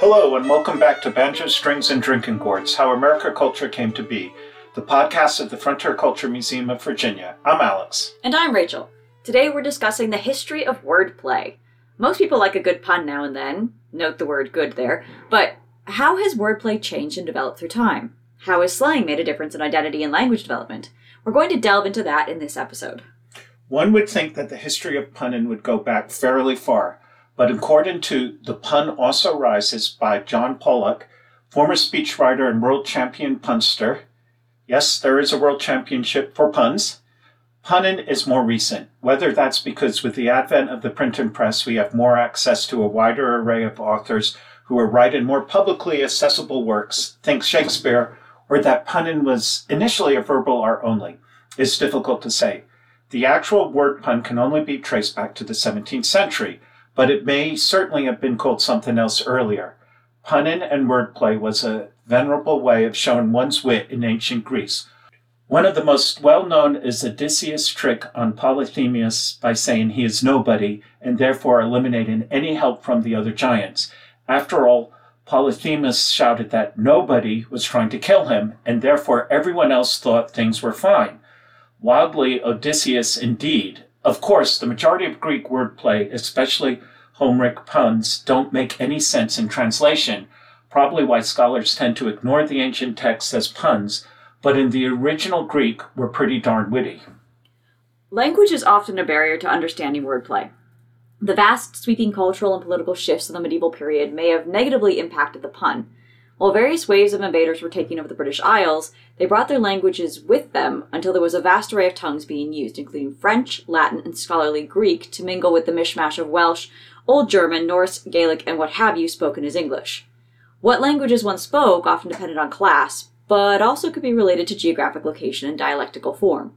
Hello, and welcome back to Banjo Strings and Drinking Gourds How America Culture Came to Be, the podcast of the Frontier Culture Museum of Virginia. I'm Alex. And I'm Rachel. Today we're discussing the history of wordplay. Most people like a good pun now and then, note the word good there, but how has wordplay changed and developed through time? How has slang made a difference in identity and language development? We're going to delve into that in this episode. One would think that the history of punning would go back fairly far, but according to The Pun Also Rises by John Pollock, former speechwriter and world champion punster, yes, there is a world championship for puns, punning is more recent, whether that's because with the advent of the printing press we have more access to a wider array of authors who are writing more publicly accessible works, think Shakespeare, or that punning was initially a verbal art only, is difficult to say. The actual word pun can only be traced back to the 17th century, but it may certainly have been called something else earlier. Punning and wordplay was a venerable way of showing one's wit in ancient Greece. One of the most well known is Odysseus' trick on Polyphemus by saying he is nobody and therefore eliminating any help from the other giants. After all, Polyphemus shouted that nobody was trying to kill him, and therefore everyone else thought things were fine. Wildly Odysseus indeed. Of course, the majority of Greek wordplay, especially Homeric puns, don't make any sense in translation, probably why scholars tend to ignore the ancient texts as puns, but in the original Greek were pretty darn witty. Language is often a barrier to understanding wordplay. The vast, sweeping cultural and political shifts of the medieval period may have negatively impacted the pun. While various waves of invaders were taking over the British Isles, they brought their languages with them until there was a vast array of tongues being used, including French, Latin, and scholarly Greek, to mingle with the mishmash of Welsh, Old German, Norse, Gaelic, and what have you spoken as English. What languages one spoke often depended on class, but also could be related to geographic location and dialectical form.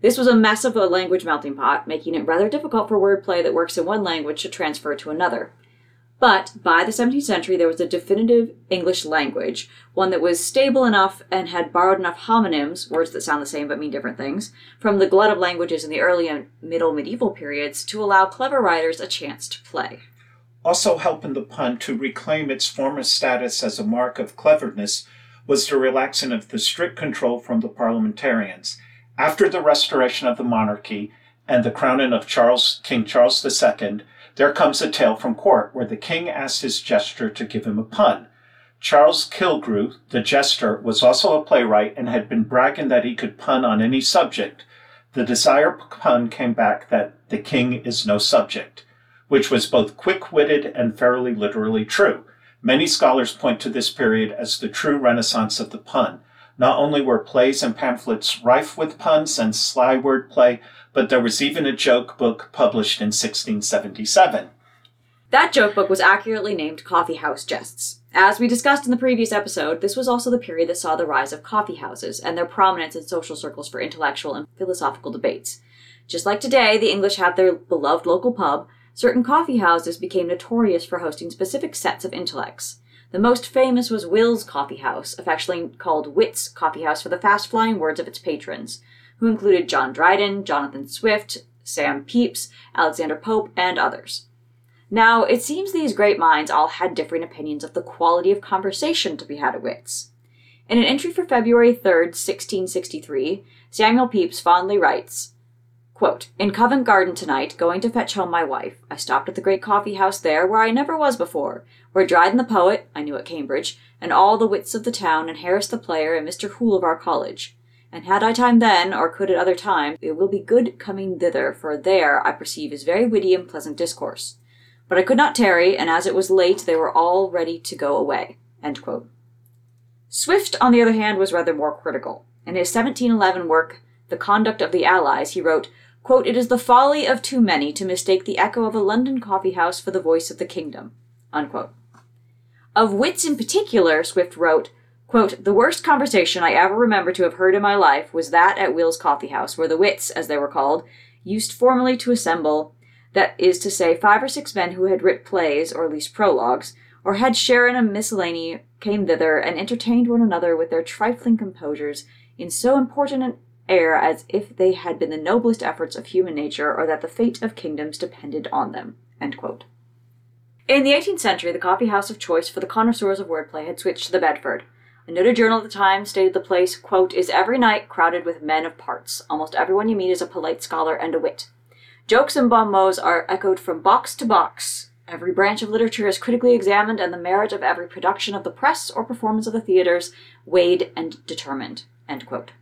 This was a mess of a language melting pot, making it rather difficult for wordplay that works in one language to transfer to another. But by the 17th century, there was a definitive English language, one that was stable enough and had borrowed enough homonyms, words that sound the same but mean different things, from the glut of languages in the early and middle medieval periods to allow clever writers a chance to play. Also, helping the pun to reclaim its former status as a mark of cleverness was the relaxing of the strict control from the parliamentarians. After the restoration of the monarchy and the crowning of Charles, King Charles II, there comes a tale from court where the king asked his jester to give him a pun. Charles Killigrew, the jester, was also a playwright and had been bragging that he could pun on any subject. The desired pun came back that the king is no subject, which was both quick witted and fairly literally true. Many scholars point to this period as the true renaissance of the pun. Not only were plays and pamphlets rife with puns and sly wordplay, but there was even a joke book published in 1677. That joke book was accurately named Coffee House Jests. As we discussed in the previous episode, this was also the period that saw the rise of coffee houses and their prominence in social circles for intellectual and philosophical debates. Just like today, the English have their beloved local pub, certain coffee houses became notorious for hosting specific sets of intellects. The most famous was Will's Coffee House, affectionately called Wit's Coffee House for the fast flying words of its patrons, who included John Dryden, Jonathan Swift, Sam Pepys, Alexander Pope, and others. Now, it seems these great minds all had differing opinions of the quality of conversation to be had at Wit's. In an entry for February 3rd, 1663, Samuel Pepys fondly writes, quote, In Covent Garden tonight, going to fetch home my wife, I stopped at the great coffee house there where I never was before, where Dryden the poet, I knew at Cambridge, and all the wits of the town, and Harris the player, and Mr. Hoole of our college. And had I time then, or could at other time, it will be good coming thither, for there, I perceive, is very witty and pleasant discourse. But I could not tarry, and as it was late, they were all ready to go away. Swift, on the other hand, was rather more critical. In his 1711 work, The Conduct of the Allies, he wrote, quote, It is the folly of too many to mistake the echo of a London coffee house for the voice of the kingdom. Unquote. Of wits in particular, Swift wrote, quote, The worst conversation I ever remember to have heard in my life was that at Will's Coffee House, where the wits, as they were called, used formerly to assemble, that is to say, five or six men who had writ plays, or at least prologues, or had share in a miscellany, came thither, and entertained one another with their trifling composures in so important an air as if they had been the noblest efforts of human nature, or that the fate of kingdoms depended on them. In the 18th century, the coffee house of choice for the connoisseurs of wordplay had switched to the Bedford. A noted journal at the time stated the place, quote, is every night crowded with men of parts. Almost everyone you meet is a polite scholar and a wit. Jokes and bon mots are echoed from box to box. Every branch of literature is critically examined, and the merit of every production of the press or performance of the theaters weighed and determined. End quote.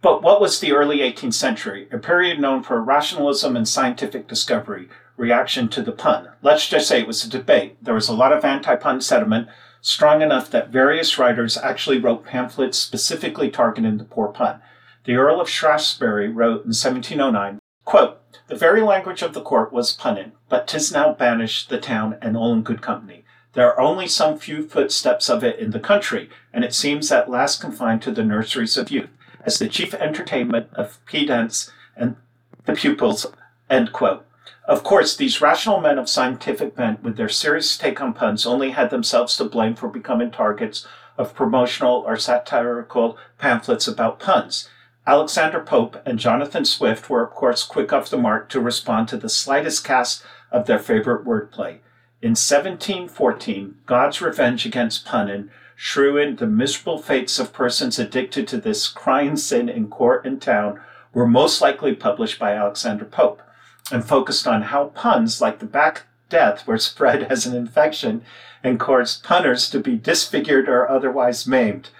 But what was the early 18th century? A period known for rationalism and scientific discovery, reaction to the pun. Let's just say it was a debate. There was a lot of anti pun sentiment, strong enough that various writers actually wrote pamphlets specifically targeting the poor pun. The Earl of Shaftesbury wrote in 1709, quote, The very language of the court was punning, but 'tis now banished the town and all in good company. There are only some few footsteps of it in the country, and it seems at last confined to the nurseries of youth, as the chief entertainment of pedants and the pupils. End quote. Of course, these rational men of scientific bent, with their serious take on puns, only had themselves to blame for becoming targets of promotional or satirical pamphlets about puns. Alexander Pope and Jonathan Swift were, of course, quick off the mark to respond to the slightest cast of their favorite wordplay. In 1714, God's Revenge Against Punning shrew the miserable fates of persons addicted to this crying sin in court and town were most likely published by Alexander Pope and focused on how puns like the black death were spread as an infection and caused punners to be disfigured or otherwise maimed.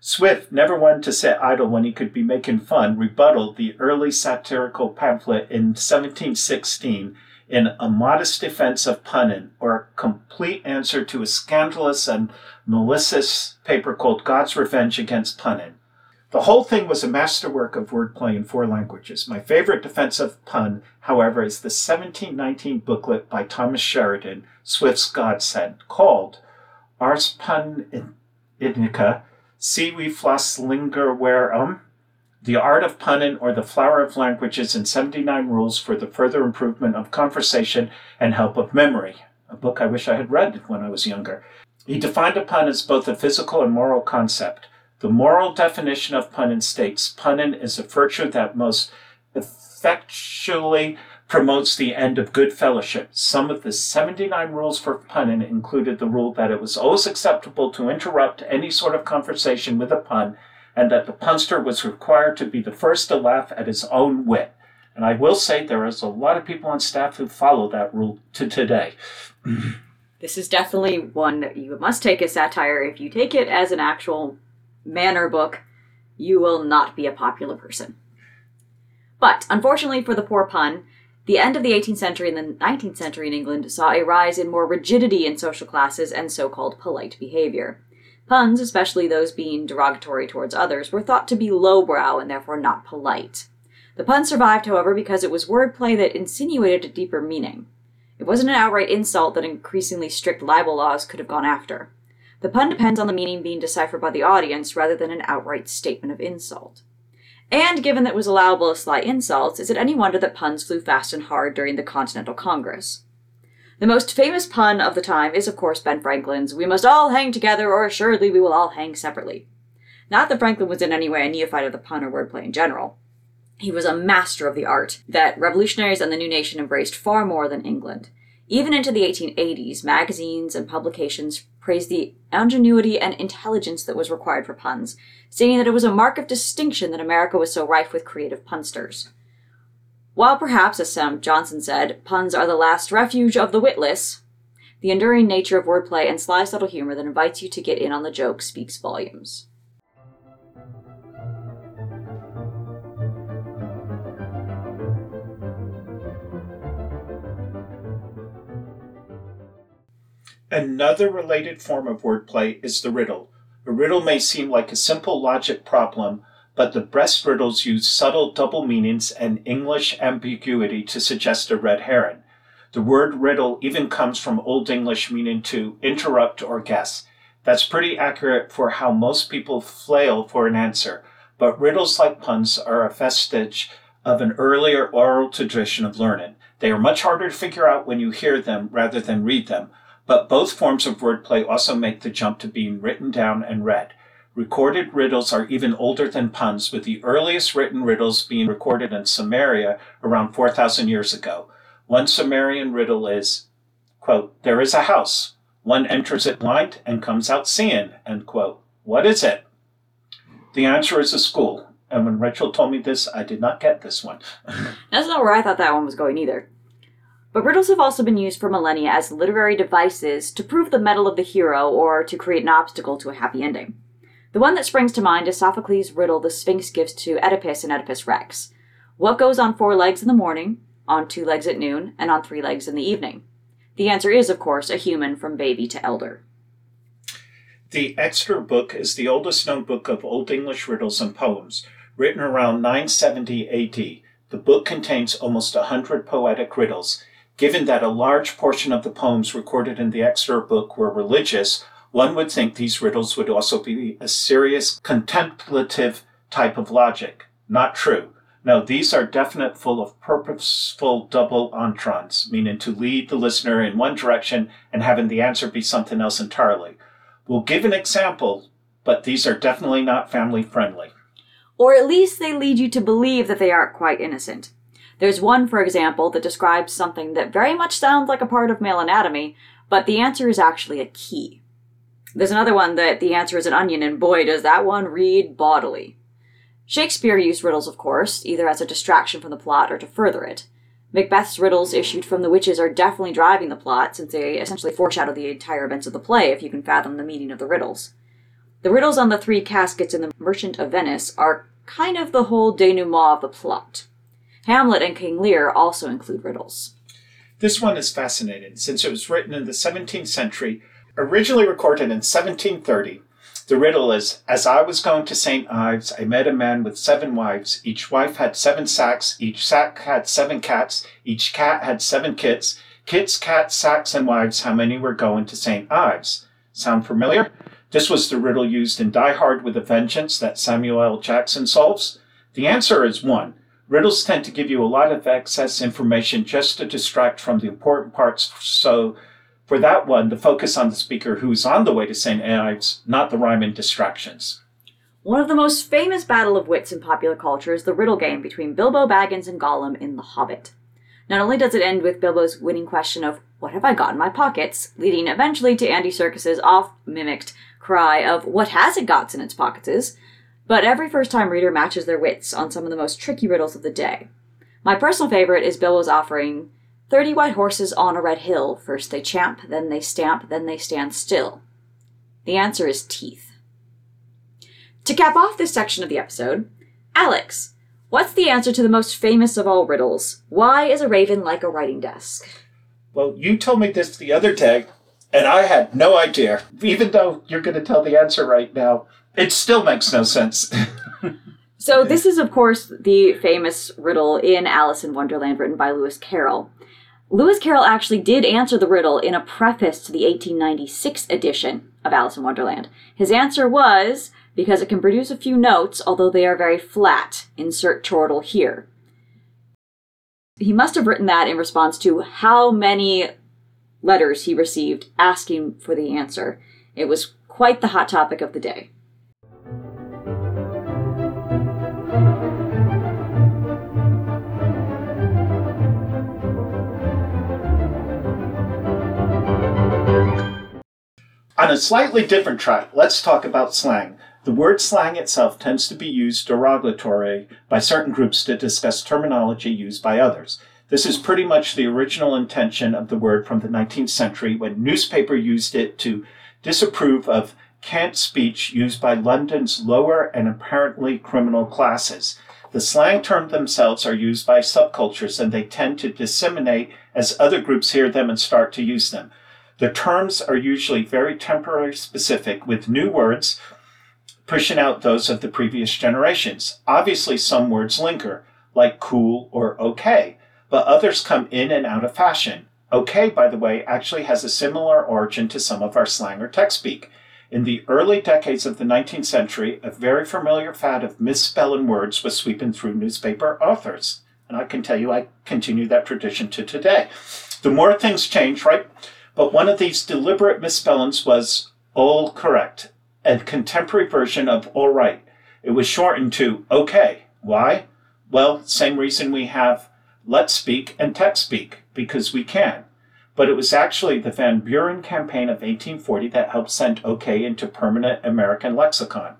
Swift, never one to sit idle when he could be making fun, rebutted the early satirical pamphlet in 1716 in A Modest Defense of Punning, or a complete answer to a scandalous and malicious paper called God's Revenge Against Punning. The whole thing was a masterwork of wordplay in four languages. My favorite defense of pun, however, is the 1719 booklet by Thomas Sheridan, Swift's Godsend, called Ars Pun Indica, Sive Flos Linguarum, The Art of Punning or the Flower of Languages and 79 Rules for the Further Improvement of Conversation and Help of Memory, a book I wish I had read when I was younger. He defined a pun as both a physical and moral concept. The moral definition of punning states punning is a virtue that most effectually promotes the end of good fellowship. Some of the 79 rules for punning included the rule that it was always acceptable to interrupt any sort of conversation with a pun, and that the punster was required to be the first to laugh at his own wit. And I will say there is a lot of people on staff who follow that rule to today. this is definitely one that you must take as satire. If you take it as an actual manner book, you will not be a popular person. But unfortunately for the poor pun, the end of the 18th century and the 19th century in England saw a rise in more rigidity in social classes and so called polite behavior. Puns, especially those being derogatory towards others, were thought to be lowbrow and therefore not polite. The pun survived, however, because it was wordplay that insinuated a deeper meaning. It wasn't an outright insult that increasingly strict libel laws could have gone after. The pun depends on the meaning being deciphered by the audience rather than an outright statement of insult. And given that it was allowable to sly insults, is it any wonder that puns flew fast and hard during the Continental Congress? The most famous pun of the time is, of course, Ben Franklin's, We must all hang together, or assuredly we will all hang separately. Not that Franklin was in any way a neophyte of the pun or wordplay in general. He was a master of the art that revolutionaries and the new nation embraced far more than England. Even into the 1880s, magazines and publications praised the ingenuity and intelligence that was required for puns, stating that it was a mark of distinction that America was so rife with creative punsters. While perhaps, as Sam Johnson said, puns are the last refuge of the witless, the enduring nature of wordplay and sly subtle humor that invites you to get in on the joke speaks volumes. Another related form of wordplay is the riddle. A riddle may seem like a simple logic problem, but the best riddles use subtle double meanings and English ambiguity to suggest a red herring. The word riddle even comes from Old English meaning to interrupt or guess. That's pretty accurate for how most people flail for an answer, but riddles like puns are a vestige of an earlier oral tradition of learning. They are much harder to figure out when you hear them rather than read them, but both forms of wordplay also make the jump to being written down and read. Recorded riddles are even older than puns, with the earliest written riddles being recorded in Sumeria around 4,000 years ago. One Sumerian riddle is, Quote, there is a house. One enters it blind and comes out seeing, end quote. What is it? The answer is a school. And when Rachel told me this, I did not get this one. That's not where I thought that one was going either. But riddles have also been used for millennia as literary devices to prove the mettle of the hero or to create an obstacle to a happy ending. The one that springs to mind is Sophocles' riddle the Sphinx gives to Oedipus in Oedipus Rex. What goes on four legs in the morning, on two legs at noon, and on three legs in the evening? The answer is, of course, a human from baby to elder. The Exeter Book is the oldest known book of Old English riddles and poems, written around 970 AD. The book contains almost a hundred poetic riddles. Given that a large portion of the poems recorded in the Exeter Book were religious, one would think these riddles would also be a serious contemplative type of logic. Not true. No, these are definite full of purposeful double entendres, meaning to lead the listener in one direction and having the answer be something else entirely. We'll give an example, but these are definitely not family friendly. Or at least they lead you to believe that they aren't quite innocent. There's one, for example, that describes something that very much sounds like a part of male anatomy, but the answer is actually a key. There's another one that the answer is an onion, and boy, does that one read bodily. Shakespeare used riddles, of course, either as a distraction from the plot or to further it. Macbeth's riddles issued from the witches are definitely driving the plot, since they essentially foreshadow the entire events of the play if you can fathom the meaning of the riddles. The riddles on the three caskets in The Merchant of Venice are kind of the whole denouement of the plot. Hamlet and King Lear also include riddles. This one is fascinating since it was written in the 17th century, originally recorded in 1730. The riddle is As I was going to St. Ives, I met a man with seven wives. Each wife had seven sacks. Each sack had seven cats. Each cat had seven kits. Kits, cats, sacks, and wives, how many were going to St. Ives? Sound familiar? This was the riddle used in Die Hard with a Vengeance that Samuel L. Jackson solves. The answer is one. Riddles tend to give you a lot of excess information just to distract from the important parts. So, for that one, the focus on the speaker who's on the way to St. Ives, not the rhyme and distractions. One of the most famous battle of wits in popular culture is the riddle game between Bilbo Baggins and Gollum in The Hobbit. Not only does it end with Bilbo's winning question of, What have I got in my pockets? leading eventually to Andy Serkis's oft mimicked cry of, What has it got in its pockets? But every first time reader matches their wits on some of the most tricky riddles of the day. My personal favorite is Bilbo's offering 30 white horses on a red hill. First they champ, then they stamp, then they stand still. The answer is teeth. To cap off this section of the episode, Alex, what's the answer to the most famous of all riddles? Why is a raven like a writing desk? Well, you told me this the other day, and I had no idea. Even though you're going to tell the answer right now, it still makes no sense. so, this is, of course, the famous riddle in Alice in Wonderland written by Lewis Carroll. Lewis Carroll actually did answer the riddle in a preface to the 1896 edition of Alice in Wonderland. His answer was because it can produce a few notes, although they are very flat. Insert chortle here. He must have written that in response to how many letters he received asking for the answer. It was quite the hot topic of the day. A slightly different track, let's talk about slang. The word slang itself tends to be used derogatory by certain groups to discuss terminology used by others. This is pretty much the original intention of the word from the 19th century when newspaper used it to disapprove of cant speech used by London's lower and apparently criminal classes. The slang terms themselves are used by subcultures and they tend to disseminate as other groups hear them and start to use them. The terms are usually very temporary specific with new words pushing out those of the previous generations. Obviously, some words linger, like cool or okay, but others come in and out of fashion. Okay, by the way, actually has a similar origin to some of our slang or tech speak. In the early decades of the 19th century, a very familiar fad of misspelling words was sweeping through newspaper authors. And I can tell you, I continue that tradition to today. The more things change, right? But one of these deliberate misspellings was all correct, a contemporary version of all right. It was shortened to okay. Why? Well, same reason we have leet speak and text speak, because we can. but it was actually the Van Buren campaign of 1840 that helped send OK into permanent American lexicon.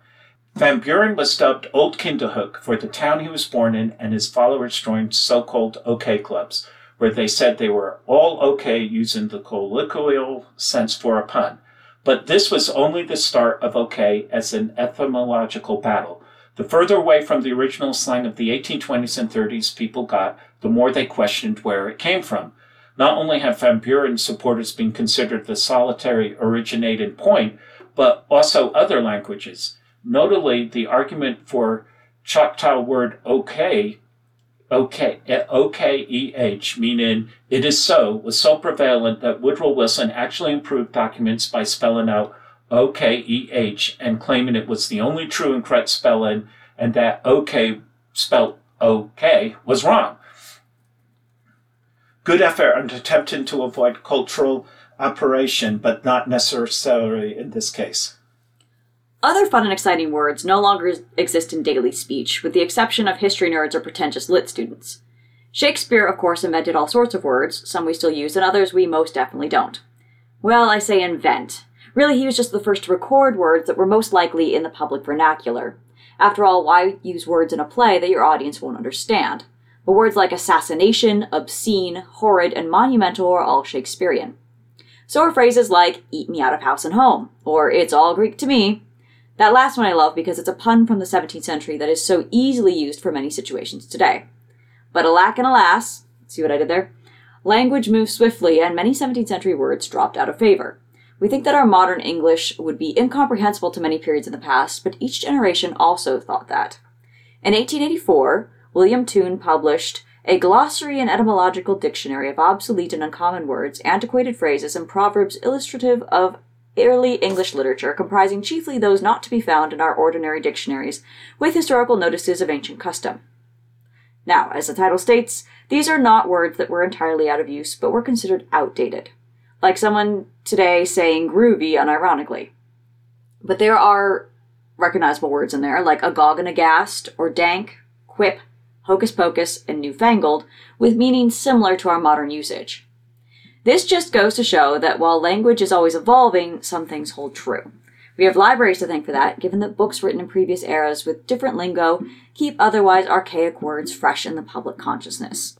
Van Buren was dubbed Old Kinderhook for the town he was born in, and his followers joined so called OK clubs, where they said they were all OK using the colloquial sense for a pun. But this was only the start of OK as an etymological battle. The further away from the original slang of the 1820s and 30s people got, the more they questioned where it came from. Not only have Van Buren supporters been considered the solitary originating point, but also other languages. Notably, the argument for Choctaw word okay, okay, O-K-E-H, meaning it is so, was so prevalent that Woodrow Wilson actually improved documents by spelling out O-K-E-H and claiming it was the only true and correct spelling and that okay spelled okay was wrong. Good effort in attempting to avoid cultural operation, but not necessarily in this case. Other fun and exciting words no longer exist in daily speech, with the exception of history nerds or pretentious lit students. Shakespeare, of course, invented all sorts of words, some we still use, and others we most definitely don't. Well, I say invent. Really, he was just the first to record words that were most likely in the public vernacular. After all, why use words in a play that your audience won't understand? But words like assassination, obscene, horrid, and monumental are all Shakespearean. So are phrases like, eat me out of house and home, or it's all Greek to me, that last one I love because it's a pun from the 17th century that is so easily used for many situations today. But alack and alas, see what I did there? Language moved swiftly and many 17th century words dropped out of favor. We think that our modern English would be incomprehensible to many periods in the past, but each generation also thought that. In 1884, William Toone published a glossary and etymological dictionary of obsolete and uncommon words, antiquated phrases, and proverbs illustrative of early English literature, comprising chiefly those not to be found in our ordinary dictionaries, with historical notices of ancient custom. Now, as the title states, these are not words that were entirely out of use, but were considered outdated, like someone today saying groovy unironically. But there are recognizable words in there, like agog and aghast, or dank, quip, hocus pocus, and newfangled, with meanings similar to our modern usage. This just goes to show that while language is always evolving, some things hold true. We have libraries to thank for that, given that books written in previous eras with different lingo keep otherwise archaic words fresh in the public consciousness.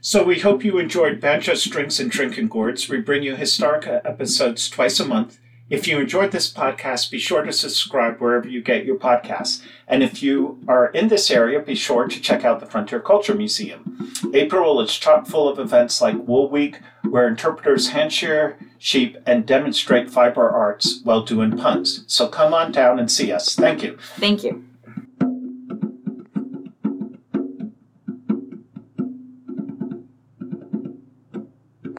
So we hope you enjoyed Banjo Strings and Drinking Gourds. We bring you Historica episodes twice a month. If you enjoyed this podcast, be sure to subscribe wherever you get your podcasts. And if you are in this area, be sure to check out the Frontier Culture Museum. April is chock full of events like Wool Week, where interpreters hand shear sheep and demonstrate fiber arts while doing puns. So come on down and see us. Thank you. Thank you.